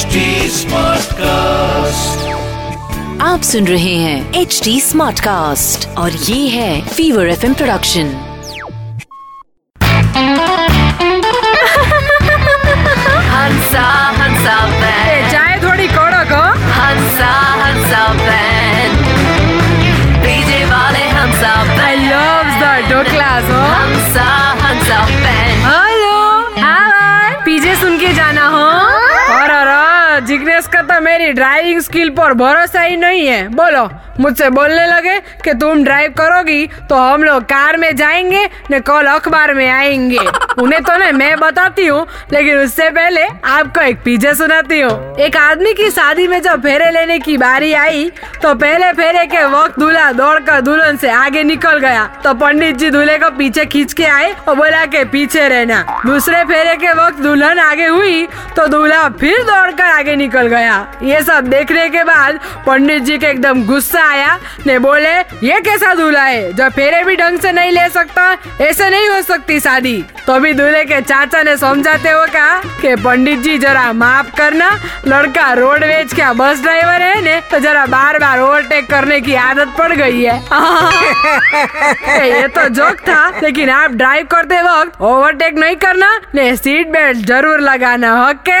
HD Smartcast. आप सुन रहे हैं एच डी स्मार्ट कास्ट और ये है फीवर एफ़ प्रोडक्शन हंसा चाय थोड़ी कड़क हो हंसा हंसा बैंड डीजे वाले हंसा आई लव द हो हंसा हंसा हेलो हाय पीछे सुन के जाना हो। जिग्नेश का तो मेरी ड्राइविंग स्किल पर भरोसा ही नहीं है। बोलो, मुझसे बोलने लगे कि तुम ड्राइव करोगी तो हम लोग कार में जाएँगे, न कल अखबार में आएँगे। उन्हें तो ना मैं बताती हूँ, लेकिन उससे पहले आपको एक पीछे सुनाती हूँ। एक आदमी की शादी में जब फेरे लेने की बारी आई तो पहले फेरे के वक्त दूल्हा दौड़कर दुल्हन से आगे निकल गया। तो पंडित जी दूल्हे को पीछे खींच के आए और बोला के पीछे रहना। दूसरे फेरे के वक्त दुल्हन आगे हुई तो दूल्हा फिर दौड़कर आगे निकल गया। ये सब देखने के बाद पंडित जी के एकदम गुस्सा आया। ने बोले, ये कैसा दूल्हा है? जो फेरे भी ढंग से नहीं ले सकता, ऐसे नहीं हो सकती शादी। तो भी दूल्हे के चाचा ने समझाते हुए कहा कि पंडित जी जरा माफ़ करना, लड़का रोडवेज़ का बस ड्राइवर है ने तो जरा बार बार ओवरटेक करने की आदत पड़ गई है। ये तो जोक था, लेकिन आप ड्राइव करते वक्त ओवरटेक नहीं करना, ने सीट बेल्ट ज़रूर लगाना ओके